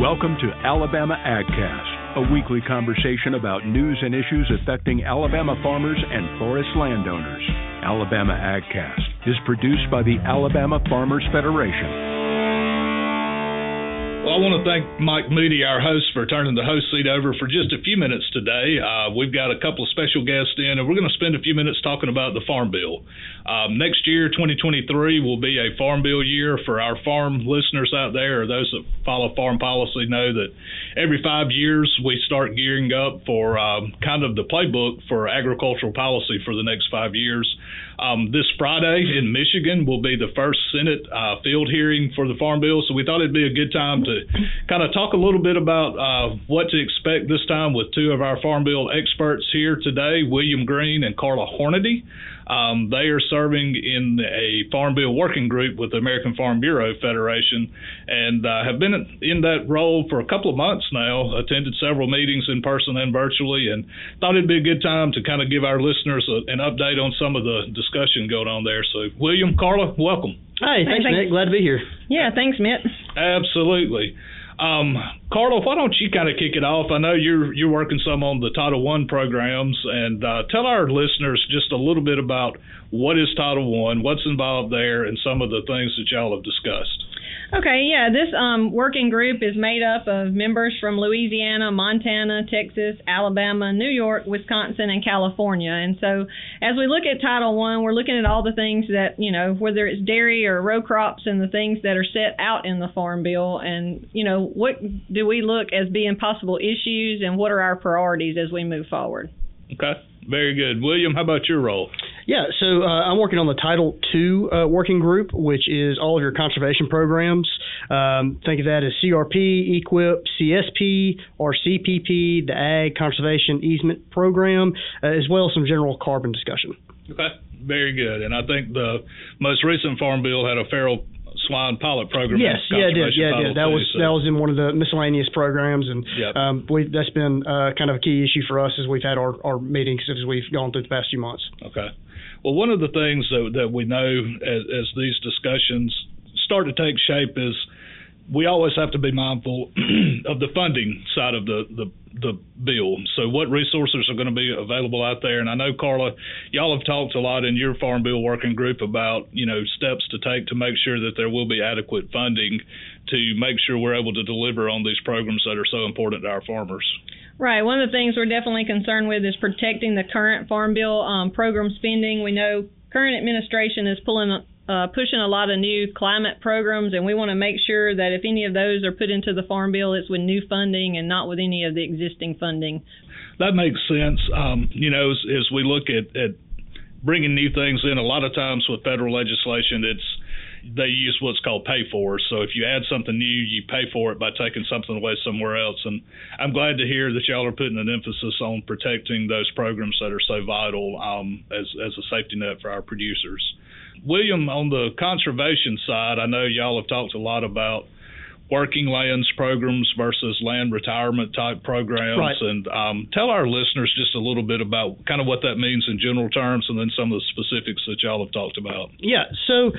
Welcome to Alabama AgCast, a weekly conversation about news and issues affecting Alabama farmers and forest landowners. Alabama AgCast is produced by the Alabama Farmers Federation. Well, I want to thank Mike Moody, our host, for turning the host seat over for just a few minutes today. Uh, we've got a couple of special guests in, and we're going to spend a few minutes talking about the Farm Bill. Um, next year, 2023, will be a Farm Bill year for our farm listeners out there, or those that follow farm policy know that every five years we start gearing up for um, kind of the playbook for agricultural policy for the next five years. Um, this Friday in Michigan will be the first Senate uh, field hearing for the Farm Bill, so we thought it'd be a good time to kind of talk a little bit about uh, what to expect this time with two of our Farm Bill experts here today, William Green and Carla Hornady. Um, they are serving in a Farm Bill working group with the American Farm Bureau Federation and uh, have been in that role for a couple of months now, attended several meetings in person and virtually, and thought it'd be a good time to kind of give our listeners a, an update on some of the discussion going on there. So, William, Carla, welcome. Hi, thanks, thanks. Mitt. Glad to be here. Yeah, thanks, Mitt. Absolutely. Um, Carla, why don't you kind of kick it off? I know you're you're working some on the Title One programs, and uh, tell our listeners just a little bit about what is Title One, what's involved there, and some of the things that y'all have discussed. Okay, yeah, this um, working group is made up of members from Louisiana, Montana, Texas, Alabama, New York, Wisconsin, and California. And so, as we look at Title One, we're looking at all the things that you know, whether it's dairy or row crops, and the things that are set out in the Farm Bill, and you know, what do we look as being possible issues, and what are our priorities as we move forward. Okay, very good. William, how about your role? Yeah, so uh, I'm working on the Title II uh, working group, which is all of your conservation programs. Um, think of that as CRP, EQIP, CSP, RCPP, the Ag Conservation Easement Program, uh, as well as some general carbon discussion. Okay, very good. And I think the most recent Farm Bill had a feral swine pilot program. Yes, yeah, it did. Yeah, it did. That too, was so. that was in one of the miscellaneous programs, and yep. um, we that's been uh, kind of a key issue for us as we've had our, our meetings as we've gone through the past few months. Okay. Well, one of the things that, that we know as, as these discussions start to take shape is we always have to be mindful of the funding side of the, the the bill. So what resources are going to be available out there? And I know Carla, y'all have talked a lot in your Farm Bill working group about you know steps to take to make sure that there will be adequate funding to make sure we're able to deliver on these programs that are so important to our farmers. Right. One of the things we're definitely concerned with is protecting the current Farm Bill um, program spending. We know current administration is pulling uh, pushing a lot of new climate programs, and we want to make sure that if any of those are put into the Farm Bill, it's with new funding and not with any of the existing funding. That makes sense. Um, you know, as, as we look at, at bringing new things in, a lot of times with federal legislation, it's they use what's called pay for. So if you add something new, you pay for it by taking something away somewhere else. And I'm glad to hear that y'all are putting an emphasis on protecting those programs that are so vital um, as as a safety net for our producers. William, on the conservation side, I know y'all have talked a lot about working lands programs versus land retirement type programs. Right. And um, tell our listeners just a little bit about kind of what that means in general terms and then some of the specifics that y'all have talked about. Yeah. So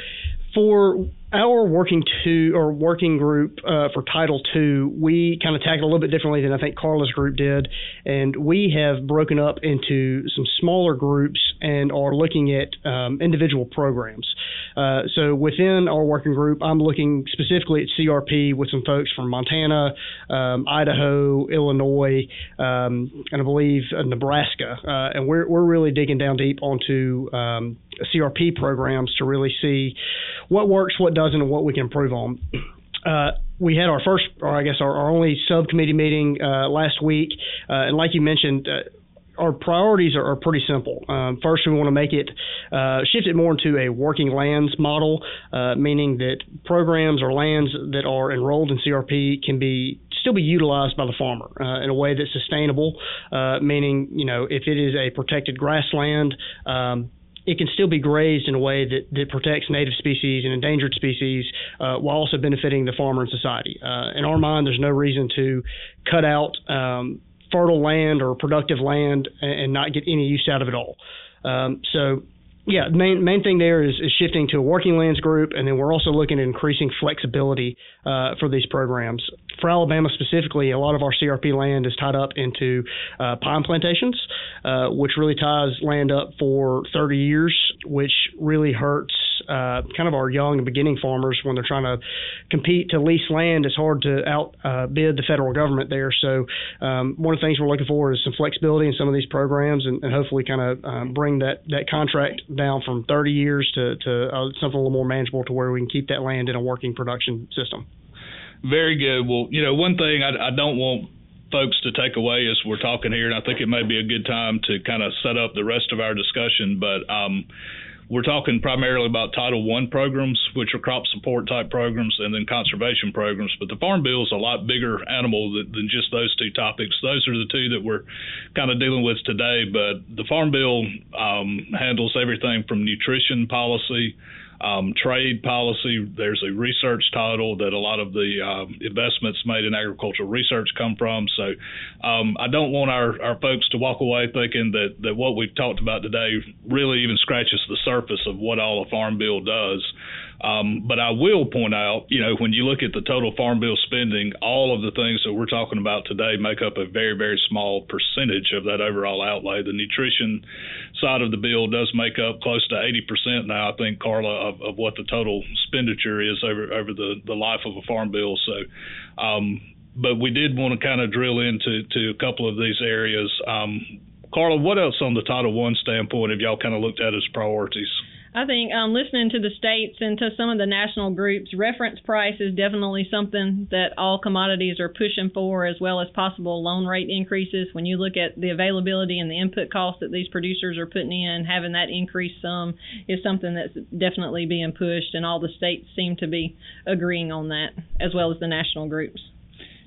for our working two or working group uh, for Title II, we kind of tackled a little bit differently than I think Carla's group did, and we have broken up into some smaller groups and are looking at um, individual programs. Uh, so within our working group, I'm looking specifically at CRP with some folks from Montana, um, Idaho, Illinois, um, and I believe uh, Nebraska, uh, and we're we're really digging down deep onto um, CRP programs to really see what works, what doesn't, and what we can improve on. Uh, we had our first, or I guess our, our only subcommittee meeting uh, last week, uh, and like you mentioned, uh, our priorities are, are pretty simple. Um, first, we want to make it uh, shift it more into a working lands model, uh, meaning that programs or lands that are enrolled in CRP can be still be utilized by the farmer uh, in a way that's sustainable. Uh, meaning, you know, if it is a protected grassland, um, it can still be grazed in a way that, that protects native species and endangered species uh, while also benefiting the farmer and society. Uh, in our mind, there's no reason to cut out um, fertile land or productive land and, and, not get any use out of it all. Um, so Yeah, main main thing there is, is shifting to a working lands group, and then we're also looking at increasing flexibility uh, for these programs. For Alabama specifically, a lot of our CRP land is tied up into uh, pine plantations, uh, which really ties land up for 30 years, which really hurts uh, kind of our young and beginning farmers when they're trying to compete to lease land. It's hard to outbid uh, the federal government there. So um, one of the things we're looking for is some flexibility in some of these programs, and, and hopefully kind of um, bring that that contract down from 30 years to, to uh, something a little more manageable to where we can keep that land in a working production system. Very good. Well, you know, one thing I, I don't want folks to take away as we're talking here, and I think it may be a good time to kind of set up the rest of our discussion, but um, we're talking primarily about Title I programs, which are crop support type programs, and then conservation programs. But the Farm Bill is a lot bigger animal than, than just those two topics. Those are the two that we're kind of dealing with today. But the Farm Bill um, handles everything from nutrition policy um, trade policy. There's a research title that a lot of the um, investments made in agricultural research come from. So um, I don't want our, our folks to walk away thinking that, that what we've talked about today really even scratches the surface of what all a farm bill does. Um, but I will point out, you know, when you look at the total farm bill spending, all of the things that we're talking about today make up a very, very small percentage of that overall outlay. The nutrition side of the bill does make up close to 80% now, I think, Carla, of, of what the total expenditure is over over the, the life of a farm bill. So, um, but we did want to kind of drill into to a couple of these areas. Um, Carla, what else on the Title One standpoint have y'all kind of looked at as priorities? I think um, listening to the states and to some of the national groups, reference price is definitely something that all commodities are pushing for, as well as possible loan rate increases. When you look at the availability and the input costs that these producers are putting in, having that increase some is something that's definitely being pushed, and all the states seem to be agreeing on that, as well as the national groups.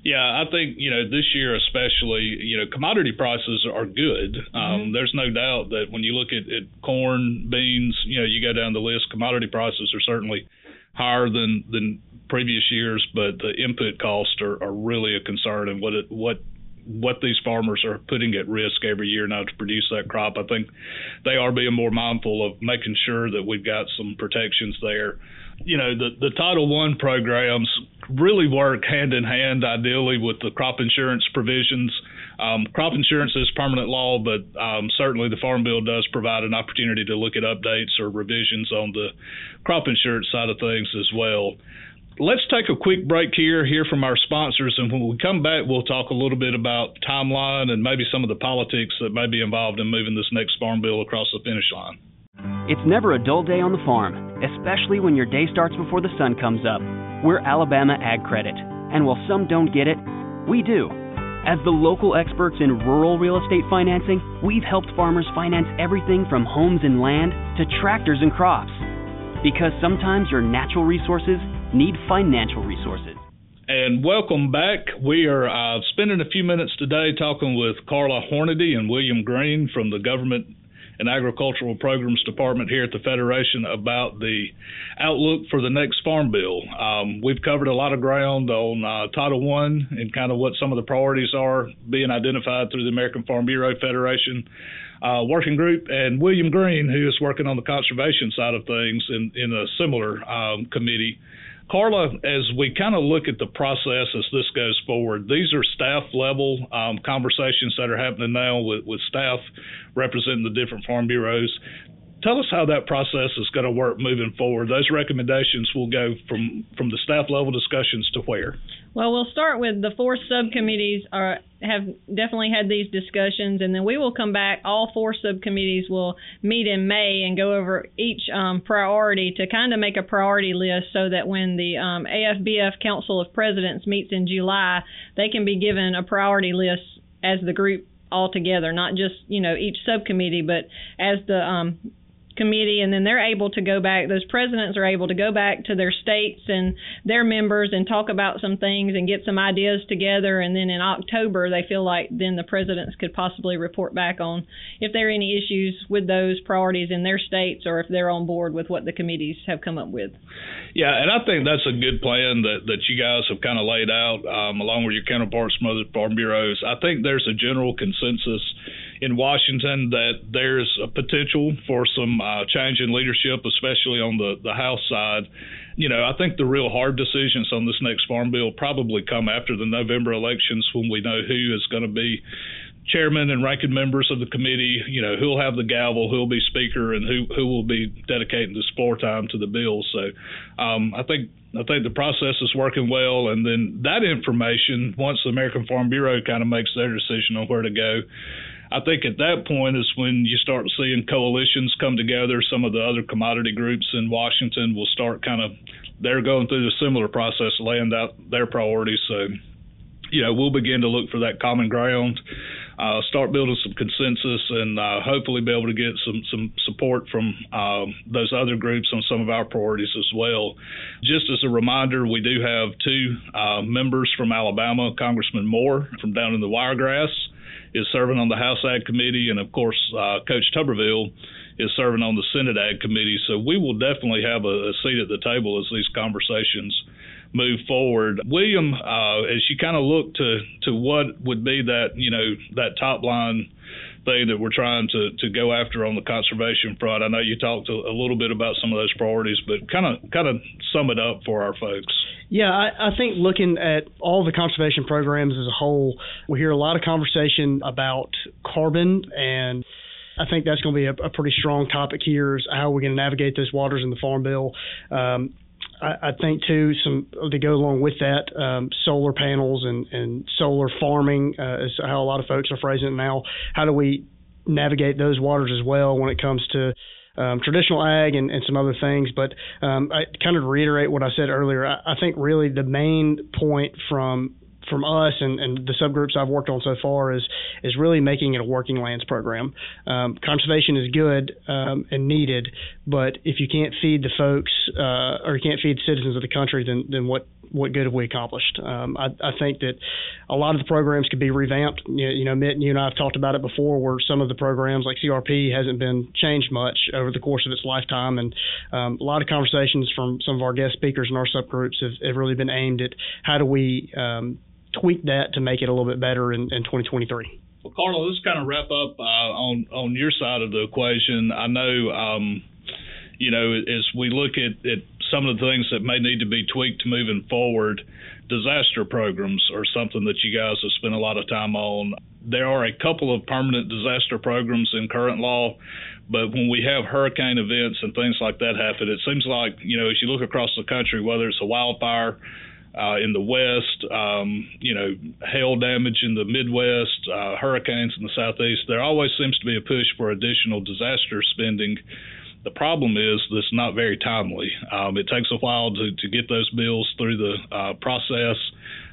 Yeah, I think you know this year especially, you know, commodity prices are good. Um, mm-hmm. There's no doubt that when you look at, at corn, beans, you know, you go down the list, commodity prices are certainly higher than than previous years, but the input costs are, are really a concern, and what it, what what these farmers are putting at risk every year now to produce that crop. I think they are being more mindful of making sure that we've got some protections there you know the the Title One programs really work hand in hand, ideally, with the crop insurance provisions. Um, crop insurance is permanent law, but um, certainly the Farm Bill does provide an opportunity to look at updates or revisions on the crop insurance side of things as well. Let's take a quick break here, hear from our sponsors, and when we come back, we'll talk a little bit about timeline and maybe some of the politics that may be involved in moving this next Farm Bill across the finish line. It's never a dull day on the farm, especially when your day starts before the sun comes up. We're Alabama Ag Credit, and while some don't get it, we do. As the local experts in rural real estate financing, we've helped farmers finance everything from homes and land to tractors and crops. Because sometimes your natural resources need financial resources. And welcome back. We are uh, spending a few minutes today talking with Carla Hornady and William Green from the Government and Agricultural Programs Department here at the Federation about the outlook for the next Farm Bill. Um, we've covered a lot of ground on uh, Title One and kind of what some of the priorities are being identified through the American Farm Bureau Federation. Uh, working group, and William Green, who is working on the conservation side of things in, in a similar um, committee. Carla, as we kind of look at the process as this goes forward, these are staff level um, conversations that are happening now with, with staff representing the different farm bureaus. Tell us how that process is going to work moving forward. Those recommendations will go from, from the staff level discussions to where? Well, we'll start with the four subcommittees are have definitely had these discussions, and then we will come back. All four subcommittees will meet in May and go over each um, priority to kind of make a priority list so that when the um, AFBF Council of Presidents meets in July, they can be given a priority list as the group all together, not just you know each subcommittee, but as the um, committee and then they're able to go back those presidents are able to go back to their states and their members and talk about some things and get some ideas together and then in October they feel like then the presidents could possibly report back on if there are any issues with those priorities in their states or if they're on board with what the committees have come up with. Yeah, and I think that's a good plan that that you guys have kind of laid out um, along with your counterparts from other farm bureaus. I think there's a general consensus in Washington that there's a potential for some uh, change in leadership, especially on the, the House side. You know, I think the real hard decisions on this next farm bill probably come after the November elections when we know who is going to be chairman and ranking members of the committee, you know, who'll have the gavel, who'll be speaker, and who who will be dedicating this floor time to the bill. So, um, I think I think the process is working well, and then that information, once the American Farm Bureau kind of makes their decision on where to go, I think at that point is when you start seeing coalitions come together. Some of the other commodity groups in Washington will start kind of they're going through the similar process, laying out their priorities. So, you know, we'll begin to look for that common ground uh, start building some consensus and uh, hopefully be able to get some some support from um, those other groups on some of our priorities as well. Just as a reminder, we do have two uh, members from Alabama, Congressman Moore from down in the Wiregrass is serving on the House Ag Committee, and of course, uh, Coach Tuberville is serving on the Senate Ag Committee. So we will definitely have a, a seat at the table as these conversations move forward. William, uh, as you kind of look to to what would be that you know that top line thing that we're trying to to go after on the conservation front. I know you talked a, a little bit about some of those priorities, but kind of kind of sum it up for our folks. Yeah, I, I think looking at all the conservation programs as a whole, we hear a lot of conversation about carbon and. I think that's going to be a, a, pretty strong topic here is how we're going to navigate those waters in the Farm Bill. Um, I, I think too some to go along with that um, solar panels and, and solar farming uh, is how a lot of folks are phrasing it now. How do we navigate those waters as well when it comes to um, traditional ag and, and some other things. But um, I kind of reiterate what I said earlier. I, I think really the main point from from us and, and the subgroups I've worked on so far is is really making it a working lands program. Um, conservation is good um, and needed, but if you can't feed the folks uh, or you can't feed citizens of the country, then then what what good have we accomplished? Um, I, I think that a lot of the programs could be revamped. You, you know, Mitt and you and I have talked about it before, where some of the programs like CRP hasn't been changed much over the course of its lifetime, and um, a lot of conversations from some of our guest speakers in our subgroups have, have really been aimed at how do we um, tweak that to make it a little bit better in, in 2023. Well, Carla, let's kind of wrap up uh, on on your side of the equation. I know, um, you know, as we look at, at some of the things that may need to be tweaked moving forward, disaster programs are something that you guys have spent a lot of time on. There are a couple of permanent disaster programs in current law, but when we have hurricane events and things like that happen, it seems like, you know, as you look across the country, whether it's a wildfire, uh, in the west, um, you know, hail damage in the Midwest, uh, hurricanes in the southeast. There always seems to be a push for additional disaster spending. The problem is that's not very timely. Um, it takes a while to, to get those bills through the uh, process.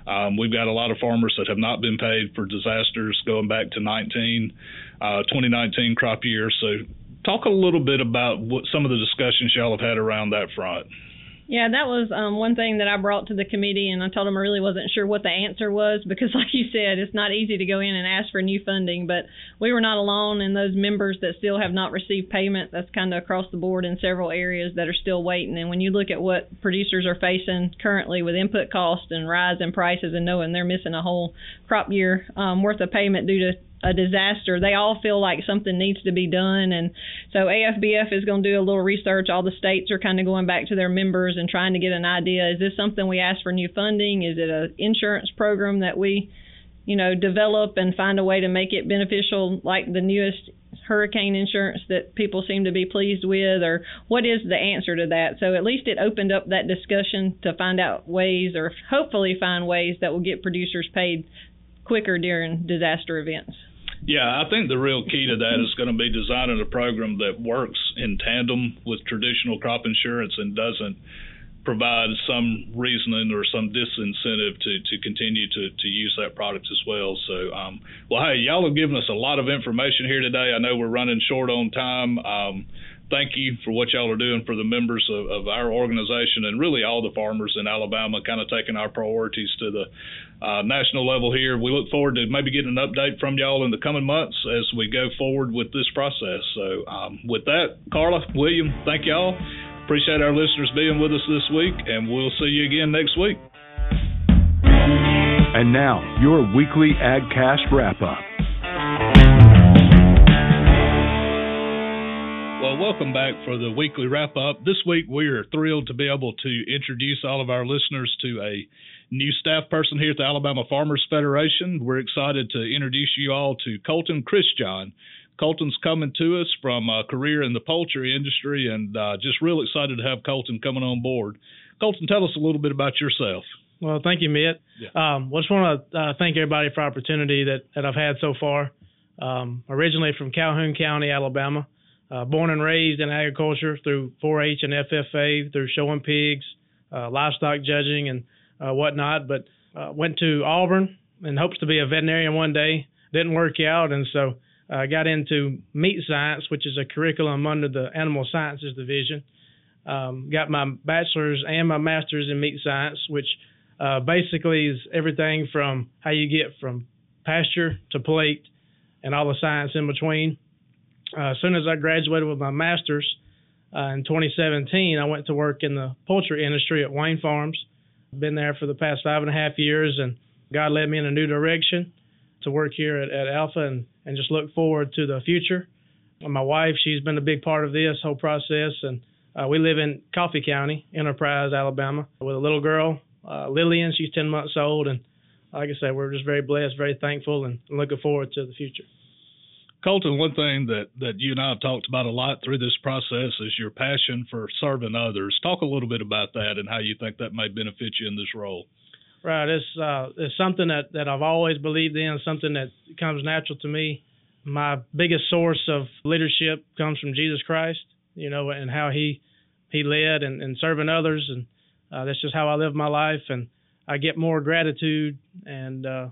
Um, we've got a lot of farmers that have not been paid for disasters going back to 19, uh, 2019 crop year. So, talk a little bit about what some of the discussions y'all have had around that front. Yeah, that was um, one thing that I brought to the committee, and I told them I really wasn't sure what the answer was because, like you said, it's not easy to go in and ask for new funding. But we were not alone, and those members that still have not received payment, that's kind of across the board in several areas that are still waiting. And when you look at what producers are facing currently with input costs and rise in prices, and knowing they're missing a whole crop year um, worth of payment due to a disaster, they all feel like something needs to be done. And so AFBF is going to do a little research. All the states are kind of going back to their members and trying to get an idea. Is this something we ask for new funding? Is it an insurance program that we, you know, develop and find a way to make it beneficial, like the newest hurricane insurance that people seem to be pleased with, or what is the answer to that? So at least it opened up that discussion to find out ways, or hopefully find ways that will get producers paid quicker during disaster events. Yeah, I think the real key to that is going to be designing a program that works in tandem with traditional crop insurance and doesn't provide some reasoning or some disincentive to, to continue to, to use that product as well. So, um, well, hey, y'all have given us a lot of information here today. I know we're running short on time. Um, thank you for what y'all are doing for the members of, of, our organization and really all the farmers in Alabama, kind of taking our priorities to the uh, national level here. We look forward to maybe getting an update from y'all in the coming months as we go forward with this process. So, um, with that, Carla, William, thank y'all. Appreciate our listeners being with us this week, and we'll see you again next week. And now, your weekly AgCast wrap up. Welcome back for the weekly wrap up. This week, we are thrilled to be able to introduce all of our listeners to a new staff person here at the Alabama Farmers Federation. We're excited to introduce you all to Colton Christian. Colton's coming to us from a career in the poultry industry, and uh, just real excited to have Colton coming on board. Colton, tell us a little bit about yourself. Well, thank you, Mitt. Yeah. Um, well, just want to uh, thank everybody for the opportunity that, that I've had so far. Um, originally from Calhoun County, Alabama uh, born and raised in agriculture through 4-H and FFA, through showing pigs, uh, livestock judging, and uh, whatnot. But uh, went to Auburn in hopes to be a veterinarian one day. Didn't work out, and so I uh, got into meat science, which is a curriculum under the Animal Sciences Division. Um, got my bachelor's and my master's in meat science, which uh, basically is everything from how you get from pasture to plate and all the science in between. Uh, as soon as I graduated with my master's uh, in 2017, I went to work in the poultry industry at Wayne Farms. Been there for the past five and a half years, and God led me in a new direction to work here at, at Alfa and, and just look forward to the future. And my wife, she's been a big part of this whole process, and uh, we live in Coffee County, Enterprise, Alabama, with a little girl, uh, Lillian. She's 10 months old, and like I said, we're just very blessed, very thankful, and looking forward to the future. Colton, one thing that, that you and I have talked about a lot through this process is your passion for serving others. Talk a little bit about that and how you think that may benefit you in this role. Right. It's, uh, it's something that, that I've always believed in, something that comes natural to me. My biggest source of leadership comes from Jesus Christ, you know, and how he he led and, and serving others. And uh, that's just how I live my life. And I get more gratitude and uh,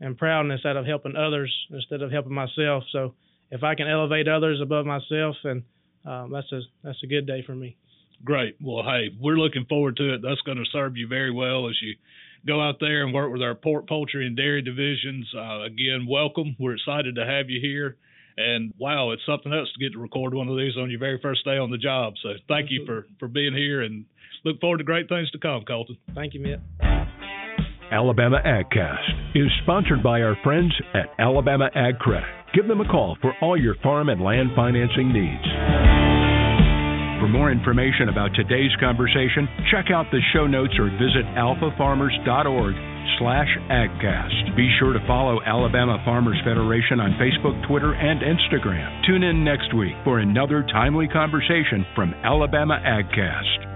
and proudness out of helping others instead of helping myself. So if I can elevate others above myself, and um, that's a that's a good day for me. Great. Well, hey, we're looking forward to it. That's going to serve you very well as you go out there and work with our pork, poultry, and dairy divisions. Uh, again, welcome. We're excited to have you here. And wow, it's something else to get to record one of these on your very first day on the job. So thank you for, for being here and look forward to great things to come, Colton. Thank you, Mitt. Alabama AgCast is sponsored by our friends at Alabama Ag Credit. Give them a call for all your farm and land financing needs. For more information about today's conversation, check out the show notes or visit alfafarmers.org slash agcast. Be sure to follow Alabama Farmers Federation on Facebook, Twitter, and Instagram. Tune in next week for another timely conversation from Alabama AgCast.